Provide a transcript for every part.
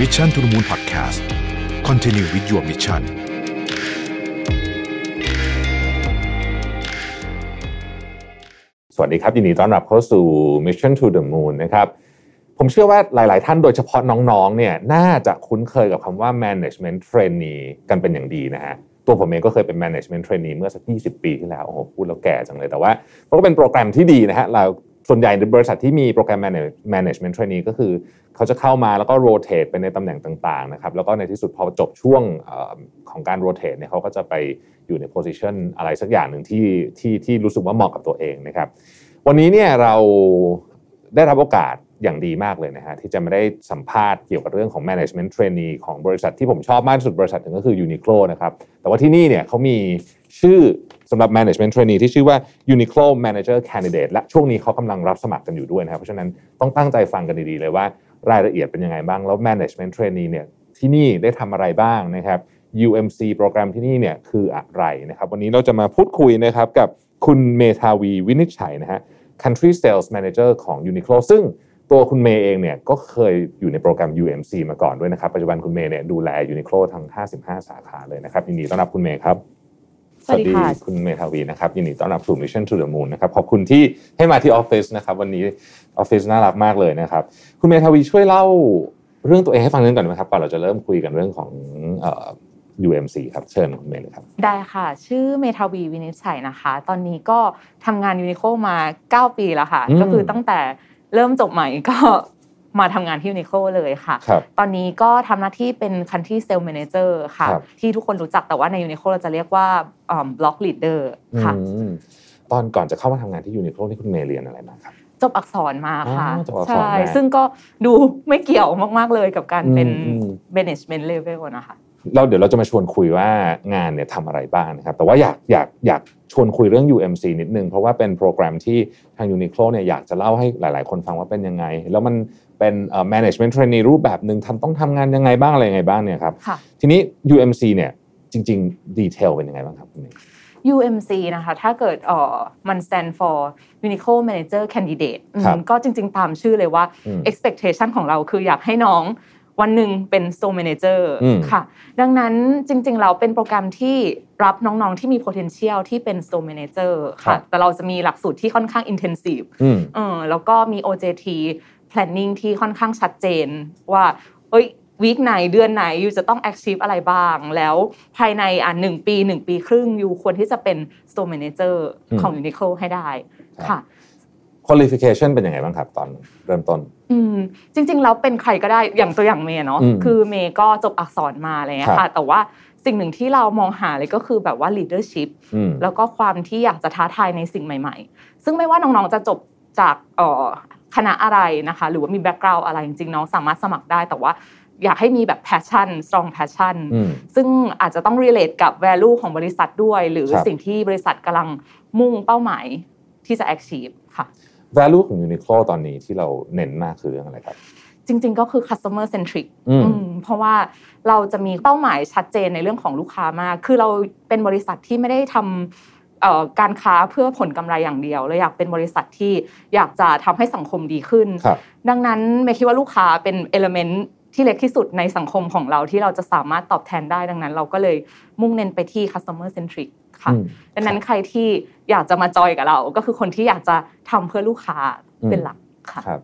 Mission to the Moon Podcast Continue with your mission สวัสดีครับ ยินดีต้อนรับเข้าสู่ Mission to the Moon นะครับ ผมเชื่อว่าหลาย ๆ ท่านโดยเฉพาะน้อง ๆ เนี่ยน่าจะคุ้นเคยกับคำว่า management trainee กันเป็นอย่างดีนะฮะตัวผมเองก็เคยเป็น management trainee เมื่อสัก 20 ปีที่แล้ว โอ้โห พูดแล้วแก่จังเลย แต่ว่ามันก็เป็นโปรแกรมที่ดีนะฮะ เรา ส่วนใหญ่ในบริษัทที่มีโปรแกรม management trainee ก็คือ เขาจะเข้ามาแล้วก็ rotate ไปในตำแหน่งต่างๆนะครับแล้วก็ในที่สุดพอจบช่วงอของการ rotate เนี่ยเขาก็จะไปอยู่ใน position อะไรสักอย่างหนึ่งที่ที่ที่รู้สึกว่าเหมาะกับตัวเองนะครับ วันนี้เนี่ยเราได้รับโอกาสอย่างดีมากเลยนะฮะที่จะมาได้สัมภาษณ์เกี่ยวกับเรื่องของ management trainee ของบริษัทที่ผมชอบมากที่สุดบริษัทหนึ่งก็คือ Uniqlo นะครับแต่ว่าที่นี่เนี่ยเขามี ชื่อสำหรับ management trainee ที่ชื่อว่า Uniqlo Manager Candidate และช่วงนี้เขากำลังรับสมัครกันอยู่ด้วยนะครับ เพราะฉะนั้นต้องตั้งใจฟังกันดีๆเลยว่ารายละเอียดเป็นยังไงบ้าง แล้ว management trainee เนี่ยที่นี่ได้ทำอะไรบ้างนะครับ UMC โปรแกรมที่นี่เนี่ยคืออะไรนะครับ วันนี้เราจะมาพูดคุยนะครับกับคุณเมธาวีวินิจฉัยนะฮะ Country Sales Manager ของ Uniqlo ซึ่งตัวคุณเมย์เองเนี่ยก็เคยอยู่ในโปรแกรม UMC มาก่อนด้วยนะครับ ปัจจุบันคุณเมย์เนี่ยดูแล Uniqlo ทั้ง 55 สาขาเลยนะครับยินดีต้อนรับคุณเมย์ครับ สวัสดีค่ะคุณเมธาวีนะครับยินดีต้อนรับสู่ Mission to the Moon นะครับขอบคุณที่ให้มาที่ออฟฟิศนะครับวันนี้ออฟฟิศน่ารักมากเลยนะครับ คุณเมธาวีช่วยเล่าเรื่องตัวเองให้ฟังนิดนึงก่อนไหมครับก่อนเราจะเริ่มคุยกันเรื่องของเอ่อ UMC ครับเชิญคุณเมย์เลยครับ ได้ค่ะ ชื่อเมธาวีวินิจฉัยนะคะ ตอนนี้ก็ทำงาน Uniqlo มา 9 ปีแล้วค่ะอืมก็คือตั้งแต่เริ่มจบใหม่ก็ มาทำงานที่ Uniqlo เลยค่ะครับตอนนี้ก็ทำหน้าที่เป็น country sales manager ค่ะครับที่ทุกคนรู้จักแต่ว่าในยูนิโคเราจะเรียกว่า block leader ค่ะอืมตอนก่อนจะเข้ามาทำงานที่ Uniqlo นี่คุณเมย์เรียนอะไรมาครับจบอักษรมาค่ะอ๋อจบอักษรใช่มาซึ่งก็ดูไม่เกี่ยวมาก ๆ เลยกับการเป็นอืมอืม management level นะคะเราเดี๋ยวเราจะมาชวนคุยว่างานเนี่ยทำอะไรบ้างนะครับ แต่ว่าอยากอยากอยากชวนคุยเรื่อง UMC นิดนึง เพราะว่าเป็นโปรแกรมที่ทาง Uniqlo เนี่ยอยากจะเล่าให้หลาย ๆ คนฟังว่าเป็นยังไง แล้วมัน เป็นเอ่อ management trainee รูปแบบหนึ่งทำต้องทำงานยังไงบ้างอะไรยังไงบ้างเนี่ยครับค่ะทีนี้ UMC เนี่ยจริงๆดีเทลเป็นยังไงบ้างครับคุณเมย์ UMC นะคะ ถ้าเกิดเอ่อมัน stand for Uniqlo Manager Candidate อืมครับก็จริง ๆ ตามชื่อเลยว่าอืม expectation ของเราคืออยากให้น้องวันหนึ่งเป็น store manager อืมค่ะ ดังนั้นจริง ๆ เราเป็นโปรแกรมที่รับน้องๆ ที่มี potential ที่เป็น store manager ครัค่ะบแต่เราจะมีหลักสูตรที่ค่อนข้าง intensive อืมเออแล้วก็มี OJT planning ที่ค่อนข้างชัดเจนว่าเอ้ยวีคไหนเดือนไหนยูจะต้อง achieve อะไรบ้าง แล้วภายในอะหนึ่งปีหนึ่งปีครึ่งยูควรที่จะเป็น store manager อืมของ Uniqlo ให้ได้ครับค่ะ qualification เป็นยังไงบ้างครับตอนเริ่มต้น อืมจริง ๆ แล้วเป็นใครก็ได้อย่างตัวอย่างเมย์เนาะอืมคือเมย์ก็จบอักษรมาอะไรเงี้ครัยบค่ะ แต่ว่าสิ่งหนึ่งที่เรามองหาเลยก็คือแบบว่า leadership อืมแล้วก็ความที่อยากจะท้าทายในสิ่งใหม่ ๆ ซึ่งไม่ว่าน้องๆจะจบจากเอ่อ คณะอะไรนะคะ หรือว่ามีแบ็กกราวด์อะไรจริงๆน้องสามารถสมัครได้แต่ว่าอยากให้มีแบบ passion strong passion อืมซึ่งอาจจะต้อง relate กับ value ของบริษัทด้วย หรือครับสิ่งที่บริษัทกำลังมุ่งเป้าหมายที่จะ achieve ค่ะ value ของ Uniqlo ตอนนี้ที่เราเน้นมากคือเรื่องอะไรครับ จริง ๆ ก็คือ customer centric อืมอืมเพราะว่าเราจะมีเป้าหมายชัดเจนในเรื่องของลูกค้ามาก คือเราเป็นบริษัทที่ไม่ได้ทำเอ่อ การค้าเพื่อผลกำไรอย่างเดียวเราอยากเป็นบริษัทที่อยากจะทำให้สังคมดีขึ้นครับดังนั้นเมย์คิดว่าลูกค้าเป็นเอลเมนต์ที่เล็กที่สุดในสังคมของเราที่เราจะสามารถตอบแทนได้ดังนั้น เราก็เลยมุ่งเน้นไปที่ customer centric ค่ะอืมดังนั้นใครที่อยากจะมาจอยกับเรา ก็คือคนที่อยากจะทำเพื่อลูกค้าเป็นหลักค่ะครับ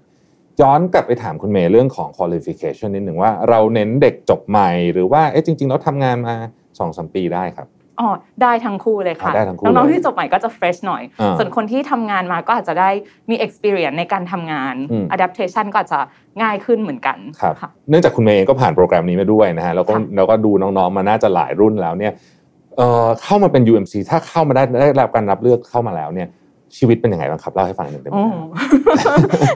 ย้อนกลับไปถามคุณเมย์เรื่องของ qualification นิดหนึ่งว่าเราเน้นเด็กจบใหม่ หรือว่าเอ๊ะจริงๆแล้วทำงานมาสองสมปีได้ครับ อ๋อได้ทั้งคู่เลยค่ะอ่าได้ทั้งคู่น้องเลยๆที่จบใหม่ก็จะ fresh หน่อยอ่าส่วนคนที่ทำงานมาก็อาจจะได้มี experience ในการทำงานอืม adaptation ก็อาจจะง่ายขึ้นเหมือนกันครับค่ะเนื่องจากคุณเมย์เองก็ผ่านโปรแกรมนี้มาด้วยนะฮะแล้วก็ค่ะแล้วก็ดูน้องๆมาน่าจะหลายรุ่นแล้วเนี่ยเอ่อเข้ามาเป็น UMC ถ้าเข้ามาได้ได้รับการรับเลือกเข้ามาแล้วเนี่ยชีวิตเป็นยังไงบ้างครับเล่าให้ฟังหนึ่งได้ไหมโอ้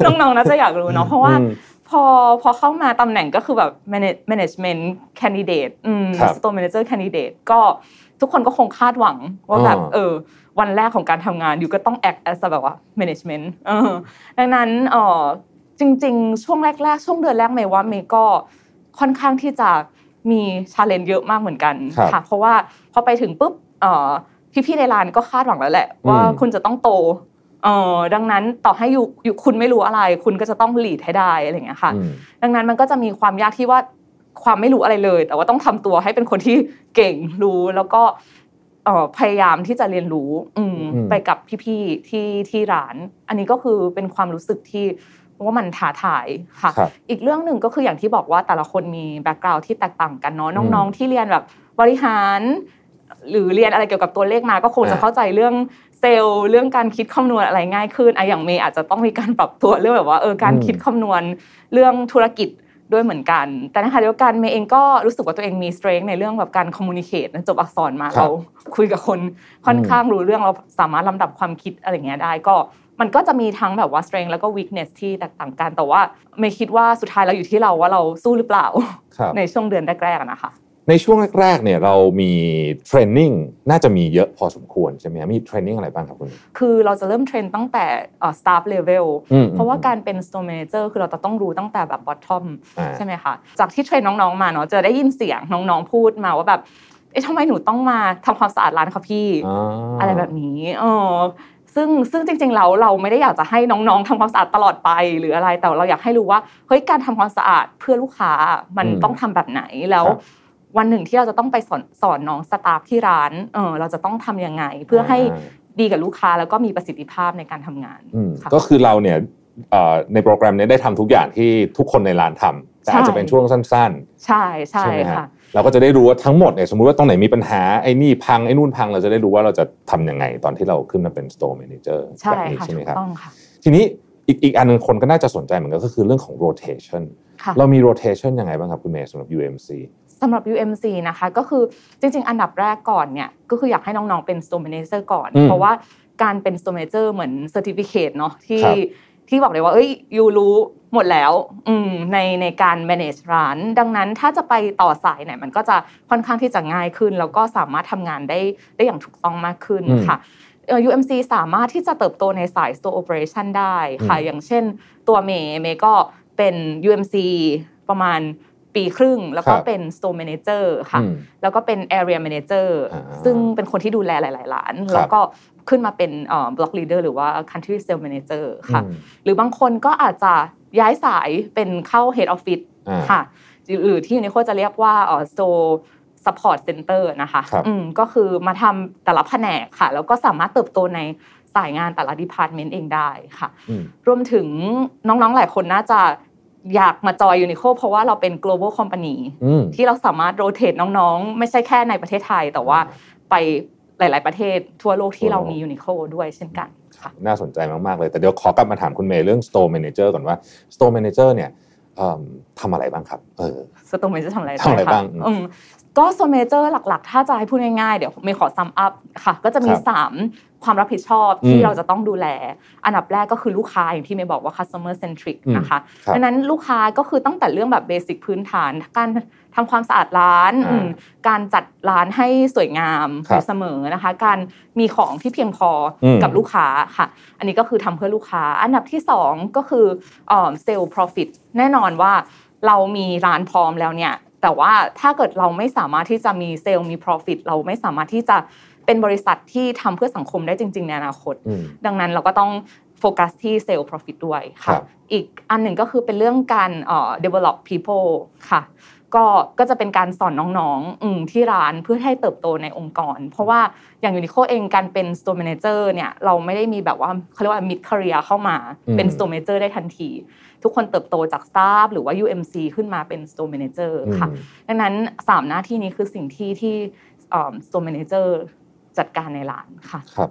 ครับน้องๆน่าจะอยากรู้เนาะเพราะว่าอืมพอพอเข้ามาตำแหน่งก็คือแบบ manage- management candidate อืมครับ store manager candidate ก็ ทุกคนก็คงคาดหวังว่าแบบอ่าเออวันแรกของการทำงานอยู่ก็ต้อง act as a แบบว่า management เออดังนั้นเออจริง ๆ ช่วงแรก ๆ ช่วงเดือนแรกเมย์ว่าเมย์ก็ค่อนข้างที่จะมีชาเลนจ์เยอะมากเหมือนกันครับค่ะเพราะว่าพอไปถึงปุ๊บเออพี่ๆในร้านก็คาดหวังแล้วแหละว่าอืมคุณจะต้องโตเออดังนั้นต่อให้อยู่อยู่คุณไม่รู้อะไร คุณก็จะต้อง lead ให้ได้อะไรอย่างเงี้ยค่ะอืมดังนั้นมันก็จะมีความยากที่ว่า ความไม่รู้อะไรเลย แต่ว่าต้องทำตัวให้เป็นคนที่เก่งรู้แล้วก็เอ่อพยายามที่จะเรียนรู้อืมอืมไปกับพี่ๆที่ที่ร้าน อันนี้ก็คือเป็นความรู้สึกที่ว่ามันท้าทายค่ะครับอีกเรื่องหนึ่งก็คืออย่างที่บอกว่าแต่ละคนมีแบ็กกราวด์ที่แตกต่างกันเนาะอืมน้องๆ ที่เรียนแบบบริหาร หรือเรียนอะไรเกี่ยวกับตัวเลขมาก็คงจะอ่าเข้าใจเรื่องเซลล์เรื่องการคิดคำนวณอะไรง่ายขึ้นอะอย่างเมย์อาจจะต้องมีการปรับตัวเรื่องแบบว่าเออการคิดคำนวณเรื่องธุรกิจ ด้วยเหมือนกัน แต่ในขณะเดียวกันเมย์เองก็รู้สึกว่าตัวเองมี strength ในเรื่องแบบการ communicate นะจบอักษรมาครับเราคุยกับคนค่อนข้างรู้เรื่องเราสามารถลำดับความคิดอะไรเงี้ยได้ก็มันก็จะมีทั้งแบบว่า strength แล้วก็ weakness ที่แตกต่างกันแต่ว่าเมย์คิดว่าสุดท้ายเราอยู่ที่เราว่าเราสู้หรือเปล่าครับในช่วงเดือนแรกๆอะนะคะ ในช่วงแรกๆเนี่ยเรามีเทรนนิ่งน่าจะมีเยอะพอสมควรใช่ไหมครับมีเทรนนิ่งอะไรบ้างครับคุณ คือเราจะเริ่มเทรนตั้งแต่เอ่อ staff level อืมเพราะว่าการเป็น store manager คือเราจะต้องรู้ตั้งแต่แบบ bottom อ่าใช่ไหมคะ จากที่เทรนน้องๆมาเนาะจะได้ยินเสียงน้องๆพูดมาว่าแบบเอ๊ะทำไมหนูต้องมาทำความสะอาดร้านคะพี่อ่าอะไรแบบนี้เออซึ่งซึ่งจริงๆแล้วเราไม่ได้อยากจะให้น้องๆทำความสะอาดตลอดไปหรืออะไรแต่เราอยากให้รู้ว่าเฮ้ยการทำความสะอาดเพื่อลูกค้ามันอืมต้องทำแบบไหนแล้วครับ วันหนึ่งที่เราจะต้องไปสอนสอนน้องสตาฟที่ร้านเออเราจะต้องทำยังไง เพื่อให้อ่าดีกับลูกค้าแล้วก็มีประสิทธิภาพในการทำงานอืมค่ะก็คือเราเนี่ยเอ่อในโปรแกรมเนี้ได้ทำทุกอย่างที่ทุกคนในร้านทำแต่อาจจะเป็นช่วงสั้นใช่ใช่ใช่ไหมฮะค่ะๆเราก็จะได้รู้ว่าทั้งหมดเนี่ยสมมุติว่าตรงไหนมีปัญหาไอ้นี่พังไอ้นู่นพังเราจะได้รู้ว่าเราจะทำยังไงตอนที่เราขึ้นมาเป็น store manager ใช่แบบนี้ค่ะใช่ไหมถูกครับต้องค่ะทีนี้อีกอีกอันหนึงคนก็น่าจะสนใจเหมือนกันก็คือเรื่องของ rotation ค่ะเรามี rotation ยังไงบ้างครับคุณเมย์สำหรับ UMC สำหรับ UMC นะคะก็คือจริง ๆ อันดับแรกก่อนเนี่ยก็คืออยากให้น้องๆเป็น store manager ก่อนอืมเพราะว่าการเป็น store manager เหมือน certificate เนาะที่ครับที่บอกเลยว่าเอ้ยยูรู้หมดแล้วอืมในในการ manage ร้าน ดังนั้นถ้าจะไปต่อสายเนี่ยมันก็จะค่อนข้างที่จะง่ายขึ้น แล้วก็สามารถทำงานได้ได้อย่างถูกต้องมากขึ้นอืมค่ะเอ่อ UMC สามารถที่จะเติบโตในสาย store operation ได้ค่ะอืมอย่างเช่นตัวเมย์เมย์ก็เป็น UMC ประมาณ ปีครึ่ง แล้วก็ครับเป็น store manager ค่ะอืมแล้วก็เป็น area manager อ่าซึ่งเป็นคนที่ดูแลหลาย ๆ ร้านครับแล้วก็ขึ้นมาเป็นเอ่อ block leader หรือว่า country sales manager ค่ะอืมหรือบางคนก็อาจจะย้ายสายเป็นเข้า head office อ่าค่ะ หรือที่ Uniqlo จะเรียกว่าเอ่อ store support center นะคะครับอืมก็คือมาทำแต่ละแผนกค่ะ แล้วก็สามารถเติบโตในสายงานแต่ละ department เองได้ค่ะอืมรวมถึงน้องๆหลายคนน่าจะ อยากมา join Uniqlo เพราะว่าเราเป็น global company อืมที่เราสามารถโรเต e น้องๆ ไม่ใช่แค่ในประเทศไทย แต่ว่าไปหลาย ๆ ประเทศทั่วโลกที่เรามี Uniqlo ด้วยเช่นกันค่ะน่าสนใจมาก ๆ เลย แต่เดี๋ยวขอกลับมาถามคุณเมย์เรื่อง store manager ก่อนว่า store manager เนี่ยเอิ่มทำอะไรบ้างครับ เออ store manager ทำอะไรทำอะไรได้บ้างอืม ก็ store manager หลัก ๆ ถ้าจะให้พูดง่ายๆ เดี๋ยวเมย์ขอ sum up ค่ะ ก็จะมีครับ3ความรับผิดชอบที่อืมเราจะต้องดูแล อันดับแรกก็คือลูกค้าอย่างที่เมย์บอกว่า customer centric อืมนะคะครับดังนั้นลูกค้าก็คือตั้งแต่เรื่องแบบ basic พื้นฐานการทำความสะอาดร้านอ่าอืมการจัดร้านให้สวยงามครับอยู่เสมอนะคะ การมีของที่เพียงพออมกับลูกค้าค่ะ อันนี้ก็คือทำเพื่อลูกค้า อันดับที่สองก็คือเซลล์ profit แน่นอนว่าเรามีร้านพร้อมแล้วเนี่ย แต่ว่าถ้าเกิดเราไม่สามารถที่จะมีเซลล์มี profit เราไม่สามารถที่จะเป็นบริษัทที่ทำเพื่อสังคมได้จริง ๆ ในอนาคตอืมดังนั้นเราก็ต้องโฟกัสที่เซลล์ profit ด้วยครัค่ะบอีกอันหนึ่งก็คือเป็นเรื่องการเอ่อ develop people ค่ะก็ก็จะเป็นการสอนน้องๆอืมที่ร้านเพื่อให้เติบโตในองค์กร เพราะว่าอย่าง Uniqlo เองการเป็น store manager เนี่ยเราไม่ได้มีแบบว่าเขาเรียกว่า mid career เข้ามาอืมเป็น store manager ได้ทันที ทุกคนเติบโตจาก staff หรือว่า UMC ขึ้นมาเป็น store manager ค่ะอืมดังนั้น 3 หน้าที่นี้คือสิ่งที่ที่เอ่อ store manager จัดการในร้านค่ะ ครับ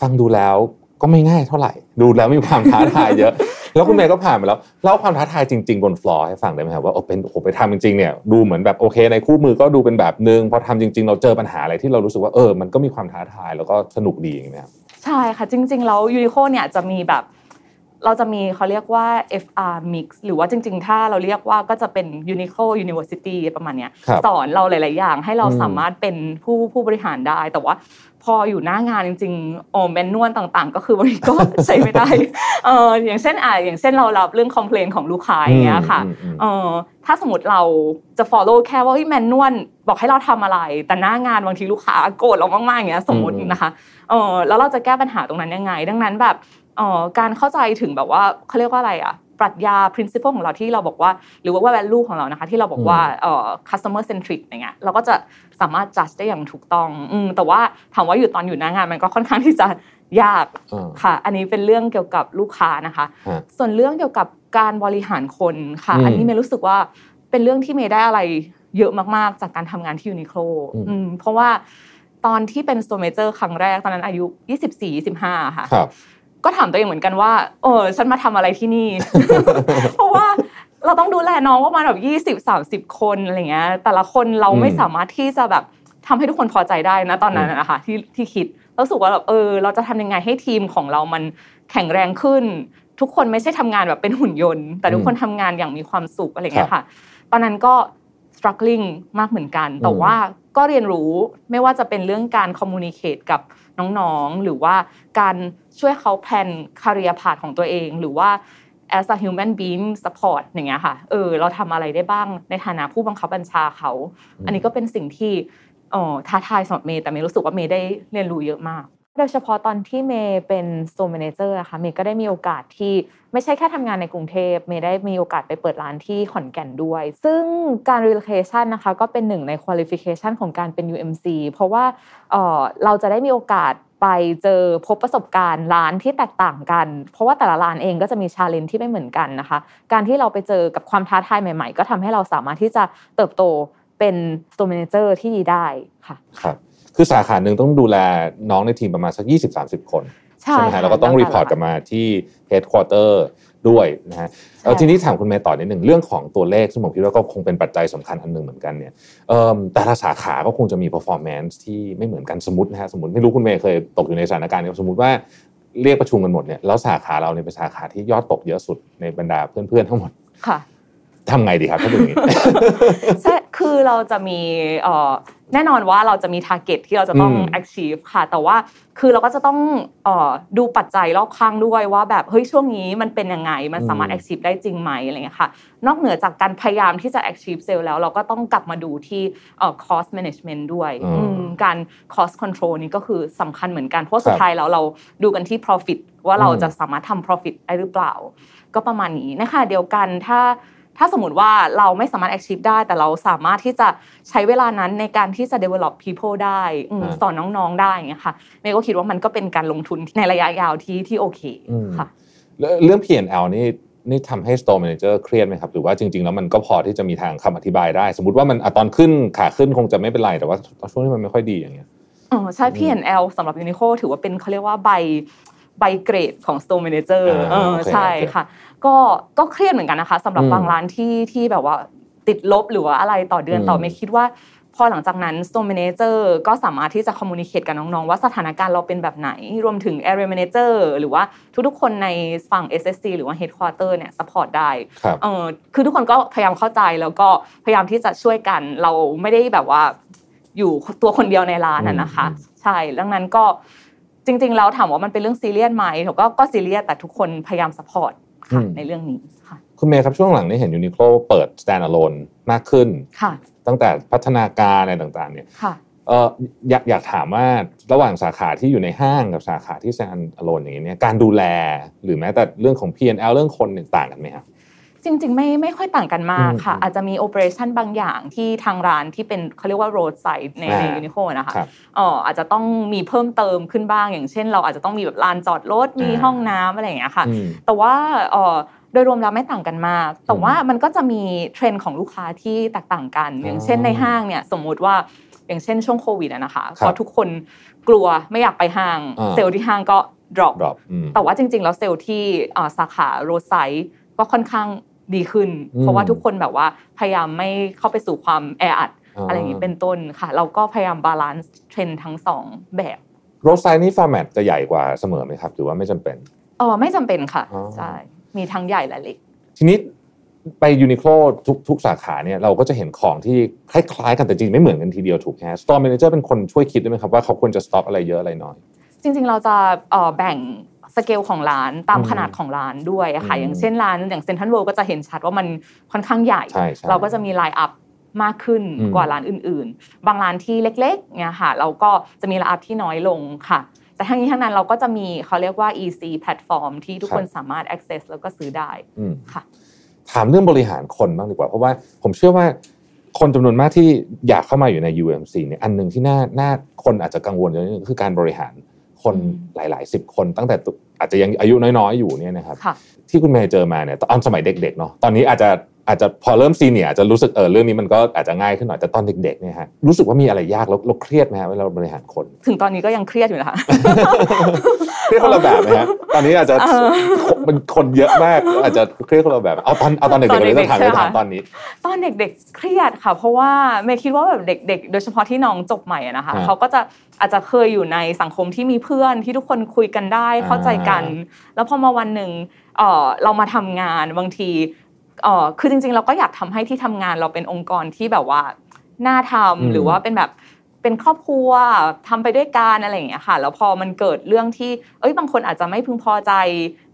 ฟังดูแล้วก็ไม่ง่ายเท่าไหร่ ดูแล้วมีความท้าทายเยอะ แล้วคุณเมย์ก็ผ่านมาแล้วเล่าความท้าทายจริง ๆ บนฟลอร์ให้ฟังได้ไหมครับว่าโอ้เป็นโอ้โหไปทำจริงๆเนี่ยดูเหมือนแบบโอเค ในคู่มือก็ดูเป็นแบบนึงพอทำจริง ๆ เราเจอปัญหาอะไรที่เรารู้สึกว่าเออมันก็มีความท้าทายแล้วก็สนุกดีอย่างนี้ยครับใช่ค่ะจริง ๆ แล้วยูนิโคเนี่ยจะมีแบบ เราจะมีเขาเรียกว่า FR Mix หรือว่าจริง ๆ ถ้าเราเรียกว่าก็จะเป็น Uniqlo University ประมาณเนี้ยครับสอนเราหลาย ๆ อย่างให้เราอืมสามารถเป็นผู้ผู้บริหารได้ แต่ว่าพออยู่หน้างานจริงๆโอ้แมนนวลต่างๆ ก็คือบริก็ใช้ไม่ได้เอออย่างเช่นอะอย่างเช่นเรารับเรื่องคอมเพลนของลูกค้าอย่างเงี้ยค่ะอืมอืมเออถ้าสมมติเราจะ follow แค่ว่าแมนนวลบอกให้เราทำอะไร แต่หน้างานบางทีลูกค้าโกรธเรามากๆอย่างเงี้ยสมมติอืมนะคะเออแล้วเราจะแก้ปัญหาตรงนั้นยังไง ดังนั้นแบบเออ การเข้าใจถึงแบบว่าเขาเรียกว่าอะไรอะปรัชญา principle ของเราที่เราบอกว่า หรือว่า value ของเรานะคะ ที่เราบอกว่าเอ่อ customer centric อย่างเงี้ยเราก็จะสามารถ judge ได้อย่างถูกต้องอืมแต่ว่าถามว่าอยู่ตอนอยู่หน้างาน มันก็ค่อนข้างที่จะยากอ่าค่ะ อันนี้เป็นเรื่องเกี่ยวกับลูกค้านะคะฮะส่วนเรื่องเกี่ยวกับการบริหารคนค่ะอืมอันนี้เมย์รู้สึกว่าเป็นเรื่องที่เมย์ได้อะไรเยอะมากๆ จากการทำงานที่ยูนิโคลอืมอืมเพราะว่าตอนที่เป็น store manager ครั้งแรกตอนนั้นอายุ 24-25 ค่ะครับ ก็ถามตัวเองเหมือนกันว่าเออฉันมาทำอะไรที่นี่ เพราะว่าเราต้องดูแลน้องประมาณแบบยี่สิบสามสิบคนอะไรเงี้ยแต่ละคนเราไม่อืมสามารถที่จะแบบทำให้ทุกคนพอใจได้นะตอนนั้นนะนะคะที่ที่คิดแล้วรู้สึกว่าแบบเออ เราจะทำยังไงให้ทีมของเรามันแข็งแรงขึ้น ทุกคนไม่ใช่ทำงานแบบเป็นหุ่นยนต์ แต่ทุกคนทำงานอย่างมีความสุขอะไรเงี้ยค่ะ ตอนนั้นก็ struggling มากเหมือนกัน แต่อืมว่า ก็เรียนรู้ไม่ว่าจะเป็นเรื่องการ communicate กับน้องๆ หรือว่าการช่วยเขาแพลนคาเรียพาดของตัวเอง หรือว่า as a human being support อย่างเงี้ยค่ะเออเราทำอะไรได้บ้างในฐานะผู้บังคับบัญชาเขา อันนี้ก็เป็นสิ่งที่อ๋อท้าทายสำหรับเมย์แต่เมย์รู้สึกว่าเมย์ได้เรียนรู้เยอะมาก โดยเฉพาะตอนที่เมย์เป็น store manager อะค่ะเมย์ก็ได้มีโอกาสที่ไม่ใช่แค่ทำงานในกรุงเทพเมย์ได้มีโอกาสไปเปิดร้านที่ขอนแก่นด้วย ซึ่งการ relocation นะคะก็เป็นหนึ่งใน qualification ของการเป็น UMC เพราะว่าเเราจะได้มีโอกาสไปเจอพบประสบการณ์ร้านที่แตกต่างกัน เพราะว่าแต่ละร้านเองก็จะมีชาเลนจ์ที่ไม่เหมือนกันนะคะ การที่เราไปเจอกับความท้าทายใหม่ ๆ ก็ทำให้เราสามารถที่จะเติบโตเป็น store manager ที่ดีได้ค่ะครับ คือสาขาหนึ่งต้องดูแลน้องในทีมประมาณสัก 20-30 คนใช่ไหมฮะค่ะแล้วก็ต้องแล้วแต่รีพอร์ตกลับมาที่ headquarter ด้วยนะฮะเออทีนี้ถามคุณเมย์ต่อนิดหนึ่งเรื่องของตัวเลขซึ่งผมคิดว่าก็คงเป็นปัจจัยสำคัญอันหนึ่งเหมือนกันเนี่ยเอิ่มแต่ละสาขาก็คงจะมี performance ที่ไม่เหมือนกันสมมตินะฮะสมมติไม่รู้คุณเมย์เคยตกอยู่ในสถานการณ์นี้สมมติว่าเรียกประชุมกันหมดเนี่ยแล้วสาขาเราเนี่ยเป็นสาขาที่ยอดตกเยอะสุดในบรรดาเพื่อนๆทั้งหมดค่ะ ทำไงดีครับถ้าเป็นอย่างนี้ใช่คือเราจะมีเอ่อแน่นอนว่าเราจะมี t a r g e t ที่เราจะต้องอืม achieve ค่ะ แต่ว่าคือเราก็จะต้องเอ่อดูปัจจัยรอบข้างด้วยว่าแบบเฮ้ยช่วงนี้มันเป็นยังไง มันสามารถอืม achieve ได้จริงไหมอะไรเงี้ยค่ะ นอกเหนือจากการพยายามที่จะ achieve sale แล้ว เราก็ต้องกลับมาดูที่เอ่อ cost management ด้วยอืมอืมการ cost control นี่ก็คือสำคัญเหมือนกันเพราะสุคดรับท้ายแล้วเราดูกันที่ profit ว่าเราอืมจะสามารถทำ profit ได้หรือเปล่า ก็ประมาณนี้นะคะเดียวกันถ้า ถ้าสมมติว่าเราไม่สามารถ achieve ได้ แต่เราสามารถที่จะใช้เวลานั้นในการที่จะ develop people ได้อืมอ่าสอนน้องๆได้อย่างเงี้ยค่ะเมย์ก็คิดว่ามันก็เป็นการลงทุนในระยะยาวที่ที่โอเคอืมค่ะแล้วเรื่อง P&L นี่นี่ทำให้ store manager เครียดไหมครับ หรือว่าจริงๆ แล้วมันก็พอที่จะมีทางคำอธิบายได้ สมมติว่ามันอะตอนขึ้นขาขึ้นคงจะไม่เป็นไรแต่ว่าช่วงที่มันไม่ค่อยดีอย่างเงี้ยอ๋อใช่ P&L สำหรับ Uniqlo ถือว่าเป็นเขาเรียกว่าใบใบเกรดของ Store Manager อ่าเออโอเคใช่โอเคค่ะ ก็ก็เครียดเหมือนกันนะคะสำหรับอืมบางร้านที่ที่แบบว่าติดลบหรือว่าอะไรต่อเดือนอืมต่อไม่คิดว่าพอหลังจากนั้น Store Manager ก็สามารถที่จะ communicate กับน้อง ๆ ว่าสถานการณ์เราเป็นแบบไหน รวมถึง Area Manager หรือว่าทุกๆ คนในฝั่ง SSC หรือว่า Headquarter เนี่ย support ได้ครับเออคือทุกคนก็พยายามเข้าใจแล้วก็พยายามที่จะช่วยกัน เราไม่ได้แบบว่าอยู่ตัวคนเดียวในร้านอะนะคะอืมใช่ ดังนั้นก็จริง ๆ แล้วถามว่ามันเป็นเรื่องซีเรียสไหมมันก็ก็ซีเรียสแต่ทุกคนพยายาม support ค่ะในเรื่องนี้ค่ะคุณเมย์ครับช่วงหลังนี่เห็น Uniqlo เปิด stand alone มากขึ้นค่ะ ตั้งแต่พัฒนาการอะไรต่างๆ เนี่ยค่ะเอออยากอยากถามว่าระหว่างสาขาที่อยู่ในห้างกับสาขาที่ stand alone อย่างนี้เนี่ยการดูแลหรือแม้แต่เรื่องของ P&L เรื่องคนเนี่ยต่างกันไหมครับ จริงๆ ไม่ไม่ค่อยต่างกันมากค่ะอืมอาจจะมี operation บางอย่างที่ทางร้านที่เป็นเขาเรียกว่า roadside ในในอ่า Uniqlo นะคะครับอ๋ออาจจะต้องมีเพิ่มเติมขึ้นบ้าง อย่างเช่น เราอาจจะต้องมีแบบลานจอดรถมีอ่าห้องน้ำอะไรอย่างเงี้ยค่ะอืมแต่ว่าเอ่อโดยรวมแล้วไม่ต่างกันมาก แต่อืมว่ามันก็จะมีเทรนด์ของลูกค้าที่แตกต่างกันอ๋อออย่างเช่นในห้างเนี่ยสมมุติว่าอย่างเช่นช่วงโควิดอะนะคะครับพอทุกคนกลัวไม่อยากไปห้างอ่าเซลล์ที่ห้างก็ drop drop อืมแต่ว่าจริงๆ แล้วเซลล์ที่เอ่อสาขา roadside ก็ค่อนข้าง ดีขึ้นอืมเพราะว่าทุกคนแบบว่าพยายามไม่เข้าไปสู่ความแออัดอะไรอย่างนี้เป็นต้นค่ะ เราก็พยายาม balance เทรนด์ทั้งสองแบบ roadside นี่ format จะใหญ่กว่าเสมอไหมครับหรือว่าไม่จำเป็นเออไม่จำเป็นค่ะอ๋อใช่มีทั้งใหญ่และเล็กทีนี้ไป Uniqlo ทุกทุกสาขาเนี่ยเราก็จะเห็นของที่คล้ายๆกันแต่จริงไม่เหมือนกันทีเดียวถูกไหมสตอร์ m ม n นเจอร์เป็นคนช่วยคิดได้ไหมครับว่าเขาควรจะสต็อปอะไรเยอะอะไรน้อยจริงๆเราจะเอ่อแบ่ง สเกลของร้านตามอืมขนาดของร้านด้วยอะค่ะอืมอย่างเช่นร้านอย่างเซ็นทรัลเวิลด์ก็จะเห็นชัดว่ามันค่อนข้างใหญ่ใช่ใช่เราก็จะมี line up มากขึ้นอืมกว่าร้านอื่น ๆ บางร้านที่เล็กๆเนี่ยค่ะเราก็จะมี line up ที่น้อยลงค่ะแต่ทั้งนี้ทั้งนั้นเราก็จะมีเขาเรียกว่า EC แพลตฟอร์มที่ทุกครับคนสามารถ access แล้วก็ซื้อได้อืมค่ะถามเรื่องบริหารคนบ้างดีกว่า เพราะว่าผมเชื่อว่าคนจำนวนมากที่อยากเข้ามาอยู่ใน UMC เนี่ยอันหนึ่งที่น่าน่าคนอาจจะกังวลเยอะนิดนึงคือการบริหาร คนอืมหลายๆสิบคนตั้งแต่ตุอาจจะยังอายุน้อยๆอยู่เนี่ยนะครับค่ะที่คุณเมย์เจอมาเนี่ยตอนสมัยเด็กๆเนาะตอนนี้อาจจะ อาจจะพอเริ่มซีเนียร์อาจจะรู้สึกเออเรื่องนี้มันก็อาจจะง่ายขึ้นหน่อยแต่ตอนเด็กๆเนี่ยฮะรู้สึกว่ามีอะไรยากแล้วเราเครียดไหมฮะเวลาเราบริหารคน ถึงตอนนี้ก็ยังเครียดอยู่นะคะเครียดคนละแบบไหมฮะตอนนี้อาจจะเออมันคนเยอะมากอาจจะเครียดคนละแบบเอาตอนเอาตอนเด็กๆตอนเลยเด็ต้อกงถามๆใช่เลยค่ะถามตอนนี้ ตอนเด็กๆเครียดค่ะ เพราะว่าเมย์คิดว่าแบบเด็ก ๆ โดยเฉพาะที่น้องจบใหม่อะนะคะฮะเขาก็จะอาจจะเคยอยู่ในสังคมที่มีเพื่อนที่ทุกคนคุยกันได้เข้าใจกัน แล้วพอมาวันหนึ่งเอ่อเรามาทำงานบางที เอ่อคือจริงๆ เราก็อยากทำให้ที่ทำงานเราเป็นองค์กรที่แบบว่าน่าทำหรือว่าเป็นแบบ เป็นครอบครัวทำไปด้วยกันอะไรอย่างเงี้ยค่ะ แล้วพอมันเกิดเรื่องที่ เอ้ยบางคนอาจจะไม่พึงพอใจ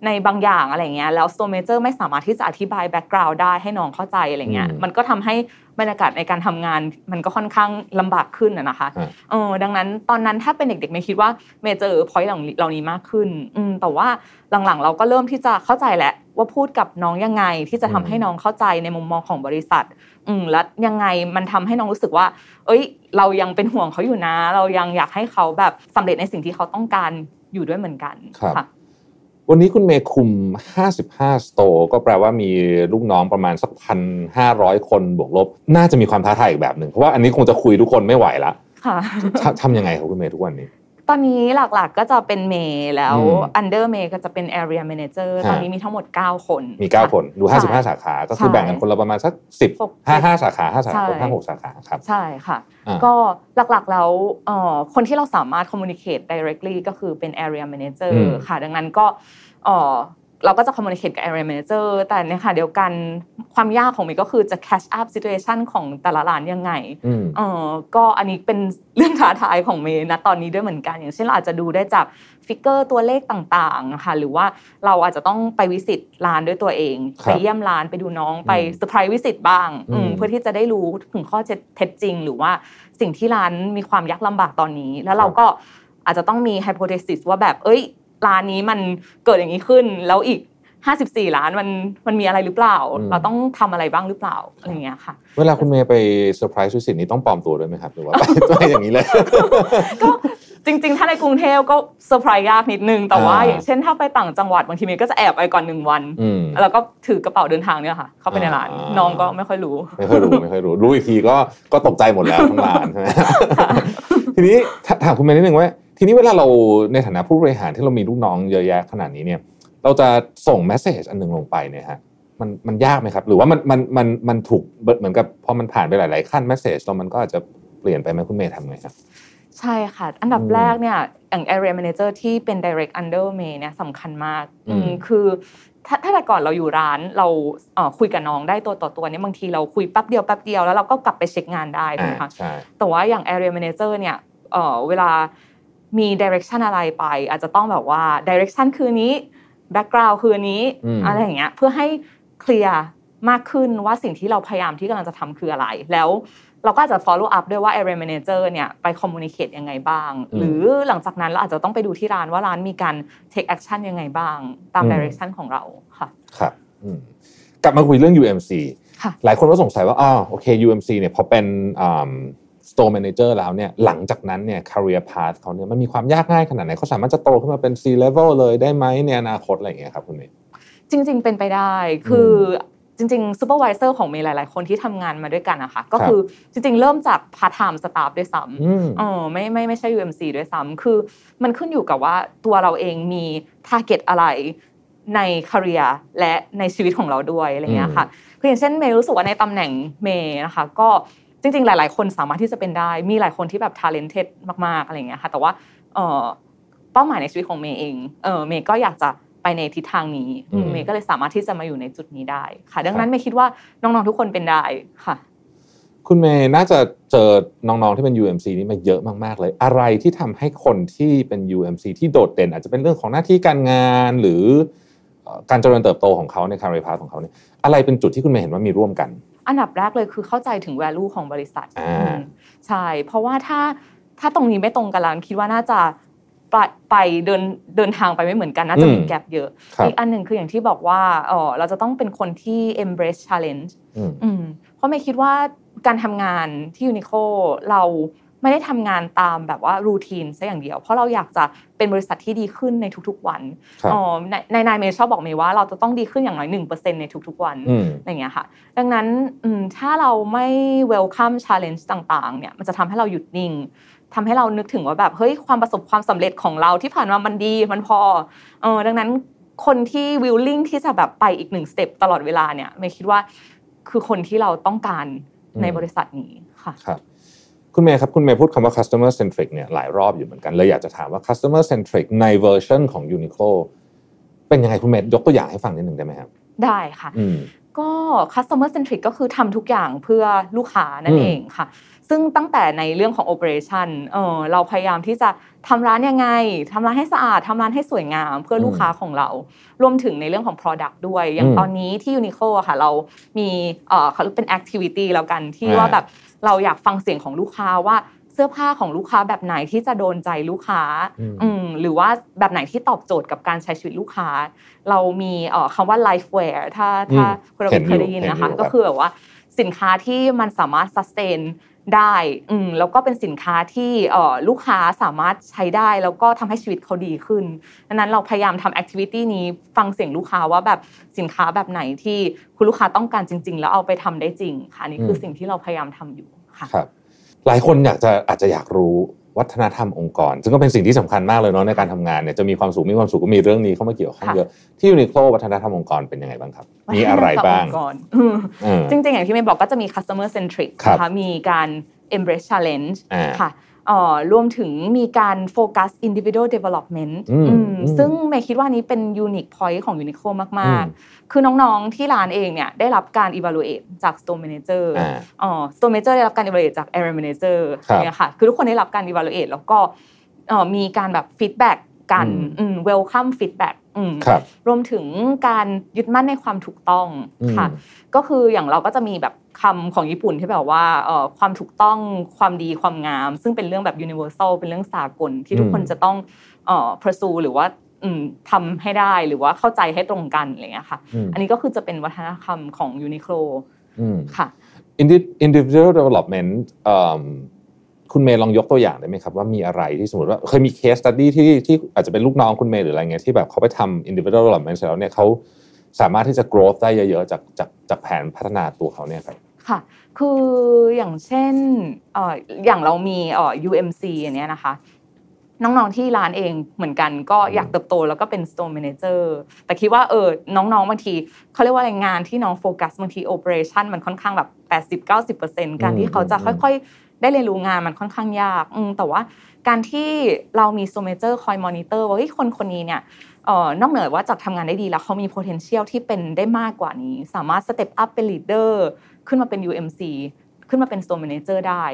ในบางอย่างอะไรเงี้ยแล้ว store manager ไม่สามารถที่จะอธิบาย background ได้ให้น้องเข้าใจอะไรเงี้ยอืมมันก็ทำให้บรรยากาศในการทำงาน มันก็ค่อนข้างลำบากขึ้นอะนะคะฮะเออดังนั้นตอนนั้นถ้าเป็นเด็กๆไมย์คิดว่าเมย์เจอ point เหล่านี้มากขึ้นอืมแต่ว่าหลังๆ เราก็เริ่มที่จะเข้าใจแหละว่าพูดกับน้องยังไงที่จะทำให้น้องเข้าใจในมุมมองของบริษัท อืมแล้วยังไงมันทำให้น้องรู้สึกว่า เอ้ย เรายังเป็นห่วงเขาอยู่นะ เรายังอยากให้เขาแบบสำเร็จในสิ่งที่เขาต้องการอยู่ด้วยเหมือนกันครับค่ะวันนี้คุณเมย์คุม 55 สโตร์ก็แปลว่ามีลูกน้องประมาณสักพันห้าร้อยคนบวกลบ น่าจะมีความท้าทายอีกแบบหนึ่ง เพราะว่าอันนี้คงจะคุยทุกคนไม่ไหวละค่ะทำทำยังไงครับคุณเมย์ทุกวันนี้ ตอนนี้หลักๆก็จะเป็นเมย์แล้วอืม under เมย์ก็จะเป็น area manager ฮะตอนนี้มีทั้งหมด 9 คน มีะ9คนดูใช่55 สาขา ก็คือใช่แบ่งกันคนละประมาณสักหก10 5 5 สาขา5สาขาใช่คน5 6 สาขาครับ ใช่ค่ะอ่าก็หลักๆแล้วเอ่อคนที่เราสามารถ communicate directly ก็คือเป็น area manager อืมค่ะ ดังนั้นก็ เอ่อเราก็จะ communicate กับ area manager แต่ในขณะเดียวกันความยากของมันก็คือจะ catch up situation ของแต่ละร้านยังไงอืมเออก็อันนี้เป็นเรื่องท้าทายของเมย์นะตอนนี้ด้วยเหมือนกัน อย่างเช่นเราอาจจะดูได้จาก figure ตัวเลขต่างๆนะคะหรือว่าเราอาจจะต้องไป visit ร้านด้วยตัวเองครับไปเยี่ยมร้านไปดูน้องไปอืม surprise visit บ้างอืมอืมเพื่อที่จะได้รู้ถึงข้อเท็จจริง หรือว่าสิ่งที่ร้านมีความยากลำบากตอนนี้ แล้วเราก็อาจจะต้องมี hypothesis ว่าแบบเอ้ย ร้านนี้มันเกิดอย่างนี้ขึ้น แล้วอีก 54 ร้านมันมันมีอะไรหรือเปล่าอืมเราต้องทำอะไรบ้างหรือเปล่าอะไรอย่างเงี้ยค่ะ เวลาคุณเมย์ไป surprise visit นี้ต้องปลอมตัวด้วยไหมครับหรือว่าไปไปอย่างนี้เลยก็จริงๆ ถ้าในกรุงเทพก็เซอร์ไพรส์ยากนิดนึง แต่ว่าอ่าอย่างเช่นถ้าไปต่างจังหวัดบางทีเมย์ก็จะแอบไปก่อนหนึ่งวันอืมแล้วก็ถือกระเป๋าเดินทางเนี่ยค่ะ เข้าไปในร้านอ่าน้องก็ไม่ค่อยรู้ ไม่ค่อยรู้ไม่ค่อยรู้ รู้อีกทีก็ก็ตกใจหมดแล้วทั้งร้านใช่ไหมทีนี้ถถามคุณเมย์นิดนึงว่า ทีนี้เวลาเราในฐานะผู้บริหารที่เรามีลูกน้องเยอะแยะขนาดนี้เนี่ย เราจะส่งแมสเซจอันหนึ่งลงไปเนี่ยฮะมันมันยากไหมครับ หรือว่ามันมันมันมันถูกเหมือนกับพอมันผ่านไปหลาย ๆ ขั้นแมสเซจเรามันก็อาจจะเปลี่ยนไปไหมคุณเมย์ทำไงครับใช่ค่ะ อันดับอืมแรกเนี่ยอย่าง area manager ที่เป็น direct under เมย์เนี่ยสำคัญมากอืมอืมคือถ้าถ้าแต่ก่อนเราอยู่ร้านเราเอ่อคุยกับน้องได้ตัวต่อตัวเนี่ยบางทีเราคุยแป๊บเดียวแป๊บเดียวแล้วเราก็กลับไปเช็คงานได้ถูกไหมคะใช่แต่ว่าอย่าง area manager เนี่ยเอ่อเวลา มี direction อะไรไป อาจจะต้องแบบว่า direction คือนี้ background คือนี้อืมอะไรอย่างเงี้ยเพื่อให้เคลียร์มากขึ้นว่าสิ่งที่เราพยายามที่กำลังจะทำคืออะไร แล้วเราก็อาจจะ follow up ด้วยว่า area manager เนี่ยไป communicate ยังไงบ้างอืมหรือหลังจากนั้นเราอาจจะต้องไปดูที่ร้านว่าร้านมีการ take action ยังไงบ้าง ตามอืม direction ของเราค่ะครับอืมกลับมาคุยเรื่อง UMC ค่ะหลายคนก็สงสัยว่าอ๋อโอเค UMC เนี่ยพอเป็นอ่า store manager แล้วเนี่ยหลังจากนั้นเนี่ย career path เขาเนี่ยมันมีความยากง่ายขนาดไหนเขาสามารถจะโตขึ้นมาเป็น C level เลยได้ไหมในอนาคตอะไรอย่างเงี้ยครับคุณเมย์จริง ๆ เป็นไปได้คืออจริงๆ supervisor ของเมย์หลายๆ คนที่ทำงานมาด้วยกันนะคะก็ครับคือจริงๆ เริ่มจาก part time staff ด้วยซ้ำอืมเออไม่ไม่ไม่ใช่ UMC ด้วยซ้ำคือมันขึ้นอยู่กับว่าตัวเราเองมี target อะไรใน career และในชีวิตของเราด้วยอะไรเงี้ยค่ะคืออย่างเช่นเมย์รู้สึกว่าในตำแหน่งเมย์นะคะก็ จริงๆ หลาย ๆ คนสามารถที่จะเป็นได้ มีหลายคนที่แบบ talented มากๆ อะไรเงี้ยค่ะ แต่ว่าเออเป้าหมายในชีวิตของเมย์เองเออเมย์ก็อยากจะไปในทิศทางนี้อืมเมย์ก็เลยสามารถที่จะมาอยู่ในจุดนี้ได้ค่ะ ดังนั้นเมย์คิดว่าน้องๆ ทุกคนเป็นได้ค่ะ คุณเมย์น่าจะเจอน้องๆ ที่เป็น UMC นี่มาเยอะมากๆ เลย อะไรที่ทำให้คนที่เป็น UMC ที่โดดเด่น อาจจะเป็นเรื่องของหน้าที่การงานหรือเอ่อการเจริญเติบโตของเขาใน career path ของเขาเนี่ยอะไรเป็นจุดที่คุณเมย์เห็นว่ามีร่วมกัน อันดับแรกเลยคือเข้าใจถึง value ของบริษัทอ่าอืมใช่ เพราะว่าถ้าถ้าตรงนี้ไม่ตรงกันแล้วคิดว่าน่าจะไปไปเดินเดินทางไปไม่เหมือนกันน่าจะมีอืมแกลบเยอะครับอีกอันหนึ่งคืออย่างที่บอกว่าเออเราจะต้องเป็นคนที่ embrace challenge อืมอืมเพราะไม่คิดว่าการทำงานที่ยูนิโคเรา ไม่ได้ทำงานตามแบบว่ารูทีนซะอย่างเดียว เพราะเราอยากจะเป็นบริษัทที่ดีขึ้นในทุกๆวันครับอ๋อในในนายเมย์ชอบบอกเมย์ว่าเราจะต้องดีขึ้นอย่างน้อยหนึ่งเปอร์เซ็นในทุกๆวันอืมอะไรอย่างเงี้ยค่ะ ดังนั้นอืมถ้าเราไม่ welcome challenge ต่างๆเนี่ยมันจะทำให้เราหยุดนิ่งทำให้เรานึกถึงว่าแบบเฮ้ยความประสบความสำเร็จของเราที่ผ่านมามันดีมันพอเออดังนั้นคนที่ willing ที่จะแบบไปอีกหนึ่ง step ตลอดเวลาเนี่ยเมย์คิดว่าคือคนที่เราต้องการในอืมบริษัทนี้ค่ะครับ คุณเมย์ครับ คุณเมย์พูดคำว่า customer centric เนี่ยหลายรอบอยู่เหมือนกันเลยอยากจะถามว่า customer centric ในเวอร์ชันของ Uniqlo เป็นยังไงคุณเมย์ยกตัวอย่างให้ฟังนิดหนึ่งได้ไหมครับ ได้ค่ะอืมก็ customer centric ก็คือทำทุกอย่างเพื่อลูกค้านั่อืนมเองค่ะ ซึ่งตั้งแต่ในเรื่องของ operation เออเราพยายามที่จะทำร้านยังไงทำร้านให้สะอาดทำร้านให้สวยงามเพื่อลูกค้าของเรา รวมถึงในเรื่องของ product ด้วย อย่างอืมตอนนี้ที่ Uniqlo อะค่ะ เรามีเอ่อเขาเรียกเป็น activity แล้วกันที่อ่าว่าแบบเราอยากฟังเสียงของลูกค้าว่าเสื้อผ้าของลูกค้าแบบไหนที่จะโดนใจลูกค้าอืมอืมหรือว่าแบบไหนที่ตอบโจทย์กับการใช้ชีวิตลูกค้า เรามีเอ่อคำว่า life wear ถ้าถ้าอืมคุณเราเห็นอยู่เคยได้ยินนะคะเห็นอยู่ก็คือแบบว่าสินค้าที่มันสามารถ sustain ได้อืมแล้วก็เป็นสินค้าที่เอ่อลูกค้าสามารถใช้ได้ แล้วก็ทำให้ชีวิตเขาดีขึ้นดังนั้นเราพยายามทำ activity นี้ฟังเสียงลูกค้าว่าแบบสินค้าแบบไหนที่คุณลูกค้าต้องการจริง ๆ แล้วเอาไปทำได้จริงค่ะอันนี่คือสิ่งที่เราพยายามทำอยู่ค่ะครับหลายคนอยากจะอาจจะอยากรู้ วัฒนธรรมองค์กร ซึ่งก็เป็นสิ่งที่สำคัญมากเลยเนาะในการทำงานเนี่ยจะมีความสุขมีความสุขก็มีเรื่องนี้เข้ามาเกี่ยวข้องค่ะเยอะที่ยูนิโคลวัฒนธรรมองค์กรเป็นยังไงบ้างครับ มีอะไรบ้างวัฒนธรรมองค์กรอืมอืมจริงๆ อย่างที่เมย์บอกก็จะมี customer centric ครับนะคะมีการ embrace challenge อ่าค่ะเอ่อ รวมถึงมีการโฟกัส individual development อืมอืมอืมซึ่งเมย์คิดว่านี้เป็น unique point ของ Uniqlo มากอืมๆคือน้อง ๆ ที่ร้านเองเนี่ยได้รับการ evaluate จาก store manager อ่าอ๋อ store manager ได้รับการ evaluate จาก area manager ครับเนี่ยค่ะ คือทุกคนได้รับการ evaluate แล้วก็เอ่อมีการแบบ feedback กันอืมอืม welcome feedback อืมครับรวมถึงการยึดมั่นในความถูกต้องค่ะอืมก็คืออย่างเราก็จะมีแบบคำของญี่ปุ่นที่แบบว่าเอ่อความถูกต้องความดีความงาม ซึ่งเป็นเรื่องแบบ universal เป็นเรื่องสากลที่ทุกคนอืมจะต้องเอ่อ pursue หรือว่าอืมทำให้ได้หรือว่าเข้าใจให้ตรงกันอะไรอย่างเงี้ยค่ะอืมอันนี้ก็คือจะเป็นวัฒนธรรมของ Uniqlo อืมค่ะ Indi- individual development เอิ่ม คุณเมย์ลองยกตัวอย่างได้ไหมครับว่ามีอะไรที่สมมติว่าเคยมี case study ที่ที่อาจจะเป็นลูกน้องคุณเมย์หรืออะไรเงี้ยที่แบบเขาไปทำ individual development เสแล้วเนี่ยเขาสามารถที่จะ growth ได้เยอะๆจากจากจากแผนพัฒนาตัวเขาเนี่ยครับค่ะ คืออย่างเช่นเอ่ออย่างเรามีเอ่อ UMC อันเนี้ยนะคะ น้องๆที่ร้านเองเหมือนกันก็อยากเติบโตแล้วก็เป็น store manager แต่คิดว่าเออน้องๆบางทีเขาเรียกว่าอะไรงานที่น้องโฟกัสบางที operation มันค่อนข้างแบบ 80-90%การที่เขาจะอืมค่อยๆ ได้เรียนรู้งานมันค่อนข้างยากแต่ว่าการที่เรามี store manager คอย monitor ว่าเฮ้ยคนคนนี้เนี่ยออนอกเหนือว่าจากทำงานได้ดีแล้วเขามี potential ที่เป็นได้มากกว่านี้ สามารถ step up เป็น leader ขึ้นมาเป็น UMC ขึ้นมาเป็น store manager ได้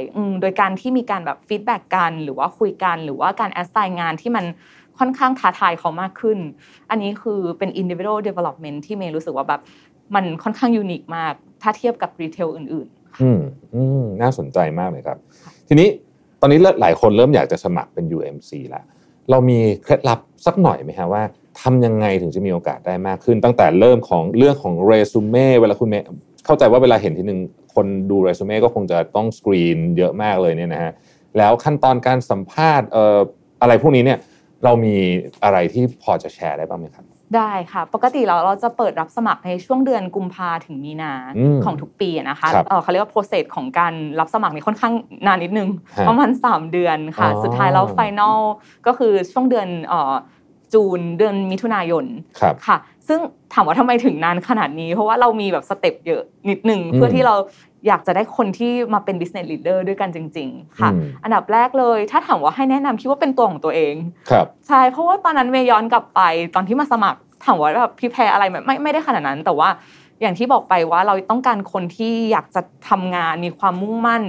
โดยการที่มีการแบบ feedback กันหรือว่าคุยกัน หรือว่าการ assign งานที่มันค่อนข้างท้าทายเขามากขึ้น อันนี้คือเป็น individual development ที่เมย์รู้สึกว่าแบบมันค่อนข้างยูนิคมาก ถ้าเทียบกับ retail อื่น อืมอืมน่าสนใจมากเลยครับ ทีนี้ตอนนี้หลายคนเริ่มอยากจะสมัครเป็น UMC แล้วเรามีเคล็ดลับสักหน่อยไหมฮะว่าทำยังไงถึงจะมีโอกาสได้มากขึ้น ตั้งแต่เริ่มของเรื่องของเรซูเม่เวลาคุณเมย์เข้าใจว่าเวลาเห็นทีหนึ่งคนดูเรซูเม่ก็คงจะต้องสกรีนเยอะมากเลยเนี่ยนะฮะแล้วขั้นตอนการสัมภาษณ์เอ่ออะไรพวกนี้เนี่ยเรามีอะไรที่พอจะแชร์ได้บ้างไหมครับๆ ได้ค่ะ ปกติเราเราจะเปิดรับสมัครในช่วงเดือนกุมภาถึงมีนาอืมของทุกปีอะนะคะครับเอ่อเขาเรียกว่า process ของการรับสมัครนี่ค่อนข้างนานนิดนึงฮะประมาณ 3 เดือนค่ะอ๋อสุดท้ายแล้ว final ก็คือช่วงเดือนเอ่อจูนเดือนมิถุนายนครับค่ะ ซึ่งถามว่าทำไมถึงนานขนาดนี้ เพราะว่าเรามีแบบสเต็ปเยอะนิดหนึ่งอืมเพื่อที่เรา อยากจะได้คนที่มาเป็น business leader ด้วยกันจริง ๆ ค่ะอืมอันดับแรกเลย ถ้าถามว่าให้แนะนำคิดว่าเป็นตัวของตัวเองครับใช่เพราะว่าตอนนั้นเมย์ย้อนกลับไปตอนที่มาสมัครถามว่าแบบพี่แพรอะไรไหมไม่ไม่ได้ขนาดนั้น แต่ว่าอย่างที่บอกไปว่าเราต้องการคนที่อยากจะทำงานมีความมุ่งมั่น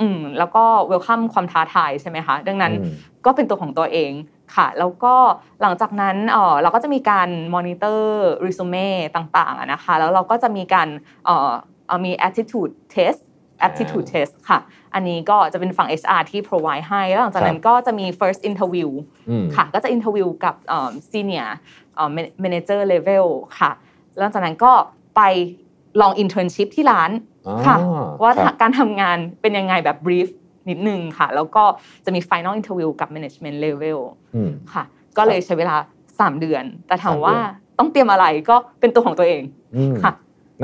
อืมแล้วก็เวลคัมความท้าทายใช่ไหมคะดังนั้นอืมก็เป็นตัวของตัวเองค่ะ แล้วก็หลังจากนั้นเอ่อเราก็จะมีการมอนิเตอร์รีสูเม่ต่างๆอะนะคะ แล้วเราก็จะมีการเอ่อเอ่อ มี attitude test aptitude test ค่ะ อันนี้ก็จะเป็นฝั่ง HR ที่ provide ให้ แล้วหลังจากนั้นก็จะมี first interview อืมค่ะ ก็จะ interview กับเอ่อ senior เอ่อ manager level ค่ะแล้วหลังจากนั้นก็ไปลอง internship ที่ร้านอ๋อค่ะ ว่าครับการทำงานเป็นยังไงแบบ brief นิดนึงค่ะ แล้วก็จะมี final interview กับ management level อืมค่ะ ก็เลยใช้เวลา 3 เดือน แต่ถามสามเดือนว่าต้องเตรียมอะไรก็เป็นตัวของตัวเองอืมค่ะ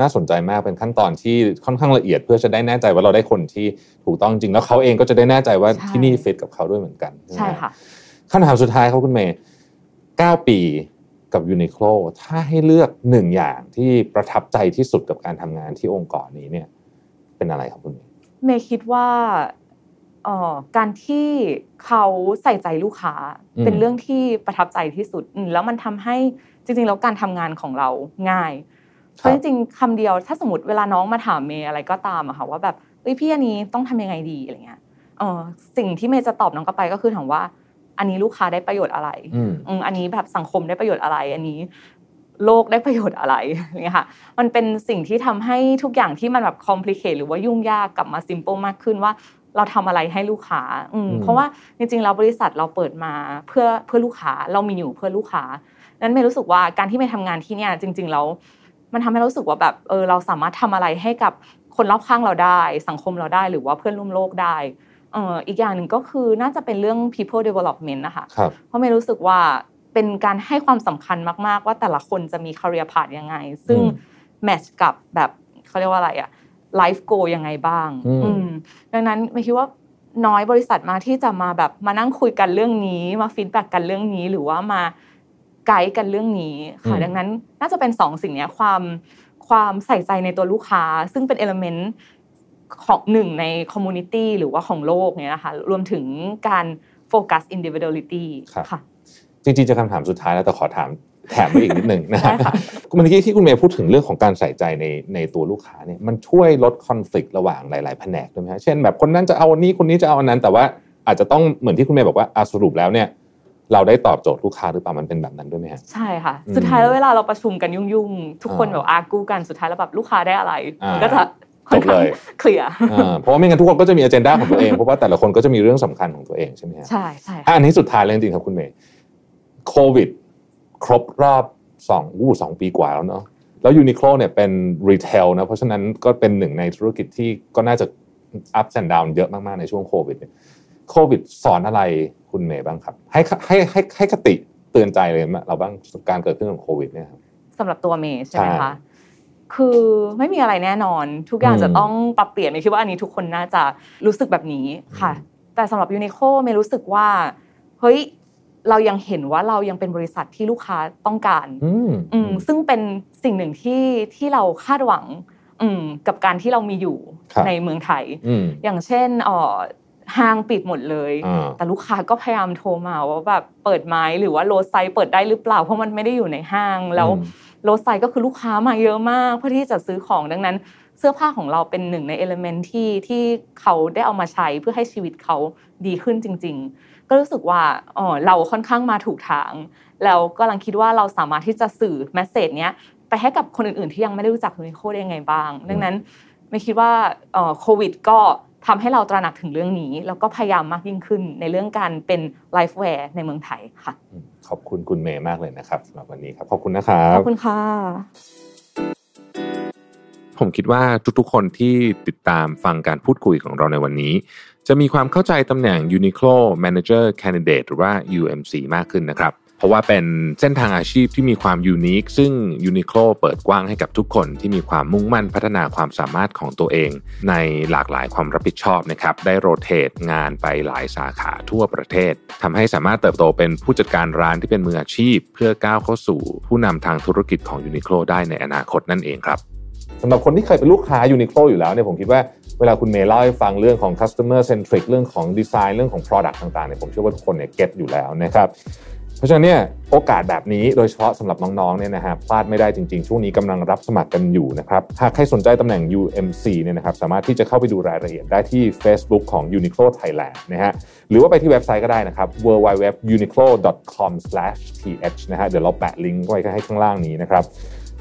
น่าสนใจมากเป็นขั้นตอนที่ค่อนข้างละเอียด เพื่อจะได้แน่ใจว่าเราได้คนที่ถูกต้องจริงแล้วเขาเองก็จะได้แน่ใจว่าใช่ที่นี่ฟิตกับเขาด้วยเหมือนกันใช่ค่ะคำถามสุดท้ายครับคุณเมย์9ปีกับยูนิโคลถ้าให้เลือกหนึ่งอย่างที่ประทับใจที่สุดกับการทำงานที่องค์กรนี้เนี่ย เป็นอะไรครับคุณเมย์เมย์คิดว่าเอ่อการที่เขาใส่ใจลูกค้าเป็นเรื่องที่ประทับใจที่สุดอืมแล้วมันทำให้จริงๆ แล้วการทำงานของเราง่าย เพราะจริงๆคำเดียวถ้าสมมติเวลาน้องมาถามเมย์อะไรก็ตามอะค่ะว่าแบบเอ้ยพี่อันนี้ต้องทำยังไงดีอะไรเงี้ยเออสิ่งที่เมย์จะตอบน้องกลับไปก็คือถามว่า อันนี้ลูกค้าได้ประโยชน์อะไรอืมอืมอันนี้แบบสังคมได้ประโยชน์อะไร อันนี้ โลกได้ประโยชน์อะไรอย่างเงี้ยค่ะ มันเป็นสิ่งที่ทำให้ทุกอย่างที่มันแบบ complicate หรือว่ายุ่งยากกลับมา simple มากขึ้นว่าเราทำอะไรให้ลูกค้าอืมอืมเพราะว่าจริงๆแล้วบริษัทเราเปิดมาเพื่อเพื่อลูกค้าเรามีอยู่เพื่อลูกค้านั้นไม่รู้สึกว่าการที่ไม่ทำงานที่เนี่ยจริง ๆ แล้ว มันทำให้เรารู้สึกว่าแบบเออเราสามารถทำอะไรให้กับคนรอบข้างเราได้ สังคมเราได้หรือว่าเพื่อนร่วมโลกได้เอ่ออีกอย่างหนึ่งก็คือน่าจะเป็นเรื่อง people development นะคะครับเพราะเมย์รู้สึกว่าเป็นการให้ความสำคัญมากๆ ว่าแต่ละคนจะมี career path ยังไง ซึ่งอืมแมทช์กับแบบเขาเรียกว่าอะไรอะ life goal ยังไงบ้างอืมอืมดังนั้นไม่คิดว่าน้อยบริษัทมากที่จะมาแบบมานั่งคุยกันเรื่องนี้ มา feedback กันเรื่องนี้ หรือว่ามา ไกด์กันเรื่องนี้ค่ะดังนั้นน่าจะเป็นสองสิ่งเนี้ยความความใส่ใจในตัวลูกค้า ซึ่งเป็น element ของหนึ่งใน community หรือว่าของโลกเนี้ยนะคะรวมถึงการ focus individuality ครับค่ะจริงๆจะคำถามสุดท้ายแล้วแต่ขอถามแถมไปอีกนิดหนึ่งนะฮะได้ค่ะเมื่อกี้ที่คุณเมย์พูดถึงเรื่องของการใส่ใจในในตัวลูกค้าเนี่ยมันช่วยลดคอน FLICT ระหว่างหลายๆแผนกด้วยไหมฮะเช่นแบบคนนั้นจะเอาอันนี้คนนี้จะเอาอันนั้น แต่ว่าอาจจะต้องเหมือนที่คุณเมย์บอกว่าอะสรุปแล้วเนี่ย เราได้ตอบโจทย์ลูกค้าหรือเปล่ามันเป็นแบบนั้นด้วยไหมฮะใช่ค่ะอืมสุดท้ายแล้วเวลาเราประชุมกันยุ่งๆทุกคนอ่าแบบอากูกันสุดท้ายแล้วแบบลูกค้าได้อะไรอ่ามัมันก็จะค่อนข้างจบเลยเคลียร์อ่าเพราะว่าไม่งั้นทุกคนก็จะมีอเจนดาของตัวเองเพราะว่าแต่ละคนก็จะมีเรื่องสำคัญของตัวเองใช่ไหมฮะใช่ใช่อะค่ะอันนี้สุดท้ายเลยจริงๆครับคุณเมย์โควิด ครบรอบสองเอ้ยสองปีกว่าแล้วเนาะแล้ว Uniqlo เนี่ยเป็น retail นะเพราะฉะนั้นก็เป็นหนึ่งในธุรกิจที่ก็น่าจะ up and down เยอะมากๆในช่วงโควิดเนี่ย โควิดสอนอะไรคุณเมย์บ้างครับ ให้ให้ให้ให้คติเตือนใจเลยเราบ้างการเกิดขึ้นของโควิดเนี่ยครับสำหรับตัวเมย์ใช่ไหมใช่คะคือไม่มีอะไรแน่นอน ทุกอย่างอืมจะต้องปรับเปลี่ยนเมย์คิดว่าอันนี้ทุกคนน่าจะรู้สึกแบบนี้ค่ะอืมแต่สำหรับยูนิโคเมย์รู้สึกว่าเฮ้ยเรายังเห็นว่าเรายังเป็นบริษัทที่ลูกค้าต้องการอืมอืมซึ่งเป็นสิ่งหนึ่งที่ที่เราคาดหวังอืมกับการที่เรามีอยู่ครับในเมืองไทยอืมอย่างเช่นเอ่อ ห้างปิดหมดเลยอ่าแต่ลูกค้าก็พยายามโทรมาว่าแบบเปิดไหมหรือว่าโรสไซต์เปิดได้หรือเปล่า เพราะมันไม่ได้อยู่ในห้างแล้วอืมโรสไซต์ก็คือลูกค้ามาเยอะมากเพื่อที่จะซื้อของดังนั้น เสื้อผ้าของเราเป็นหนึ่งใน element ที่ที่เขาได้เอามาใช้เพื่อให้ชีวิตเขาดีขึ้นจริง ๆ ก็รู้สึกว่าอ๋อเราค่อนข้างมาถูกทางแล้วก็กำลังคิดว่าเราสามารถที่จะสื่อ message เนี้ยไปให้กับคนอื่นๆที่ยังไม่ได้รู้จัก Uniqlo ได้ยังไงบ้าง ดังนั้นไม่คิดว่าเอ่อโควิดก็ ทำให้เราตระหนักถึงเรื่องนี้ แล้วก็พยายามมากยิ่งขึ้นในเรื่องการเป็น LifeWear ในเมืองไทยค่ะอืมขอบคุณคุณเมย์มากเลยนะครับสำหรับวันนี้ครับ ขอบคุณนะครับขอบคุณค่ะ ผมคิดว่าทุกๆคนที่ติดตามฟังการพูดคุยของเราในวันนี้ จะมีความเข้าใจตำแหน่ง Uniqlo Manager Candidate หรือว่า UMC มากขึ้นนะครับ เพราะว่าเป็นเส้นทางอาชีพที่มีความยูนิคซึ่ง Uniqlo เปิดกว้างให้กับทุกคนที่มีความมุ่งมั่นพัฒนาความสามารถของตัวเอง ในหลากหลายความรับผิดชอบนะครับ ได้โรเตทงานไปหลายสาขาทั่วประเทศทำให้สามารถเติบโตเป็นผู้จัดการร้านที่เป็นมืออาชีพ เพื่อก้าวเข้าสู่ผู้นำทางธุรกิจของ Uniqlo ได้ในอนาคตนั่นเองครับสำหรับคนที่เคยเป็นลูกค้ายูนิโคลอยู่แล้วเนี่ยผมคิดว่าเวลาคุณเมย์เล่าให้ฟังเรื่องของ customer centric เรื่องของดีไซน์เรื่องของ product ต่างๆเนี่ยผมเชื่อว่าทุกคนเนี่ยเก็ตอยู่แล้วนะครับ เพราะฉะนั้นเนี่ยโอกาสแบบนี้โดยเฉพาะสำหรับน้องๆเนี่ยนะฮะพลาดไม่ได้จริงๆ ช่วงนี้กำลังรับสมัครกันอยู่นะครับหากใครสนใจตำแหน่ง UMC เนี่ยนะครับสามารถที่จะเข้าไปดูรายละเอียดได้ที่ Facebook ของ Uniqlo Thailand นะฮะหรือว่าไปที่เว็บไซต์ก็ได้นะครับ www.uniqlo.com/th นะฮะเดี๋ยวเราแปะลิงก์ไว้ให้ข้างล่างนี้นะครับ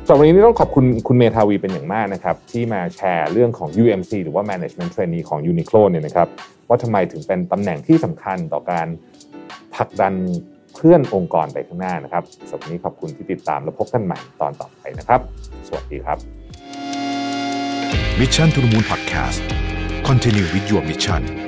สำหรับวันนี้ต้องขอบคุณคุณเมธาวีเป็นอย่างมากนะครับที่มาแชร์เรื่องของ UMC หรือว่า Management Trainee ของ Uniqlo เนี่ยนะครับว่าทำไมถึงเป็นตำแหน่งที่สำคัญต่อการผลักดัน เพื่อนองค์กรไปข้างหน้านะครับสำหรับวันนี้ขอบคุณที่ติดตามและพบกันใหม่ตอนต่อไปนะครับ สวัสดีครับ Mission to the Moon Podcast Continue with your mission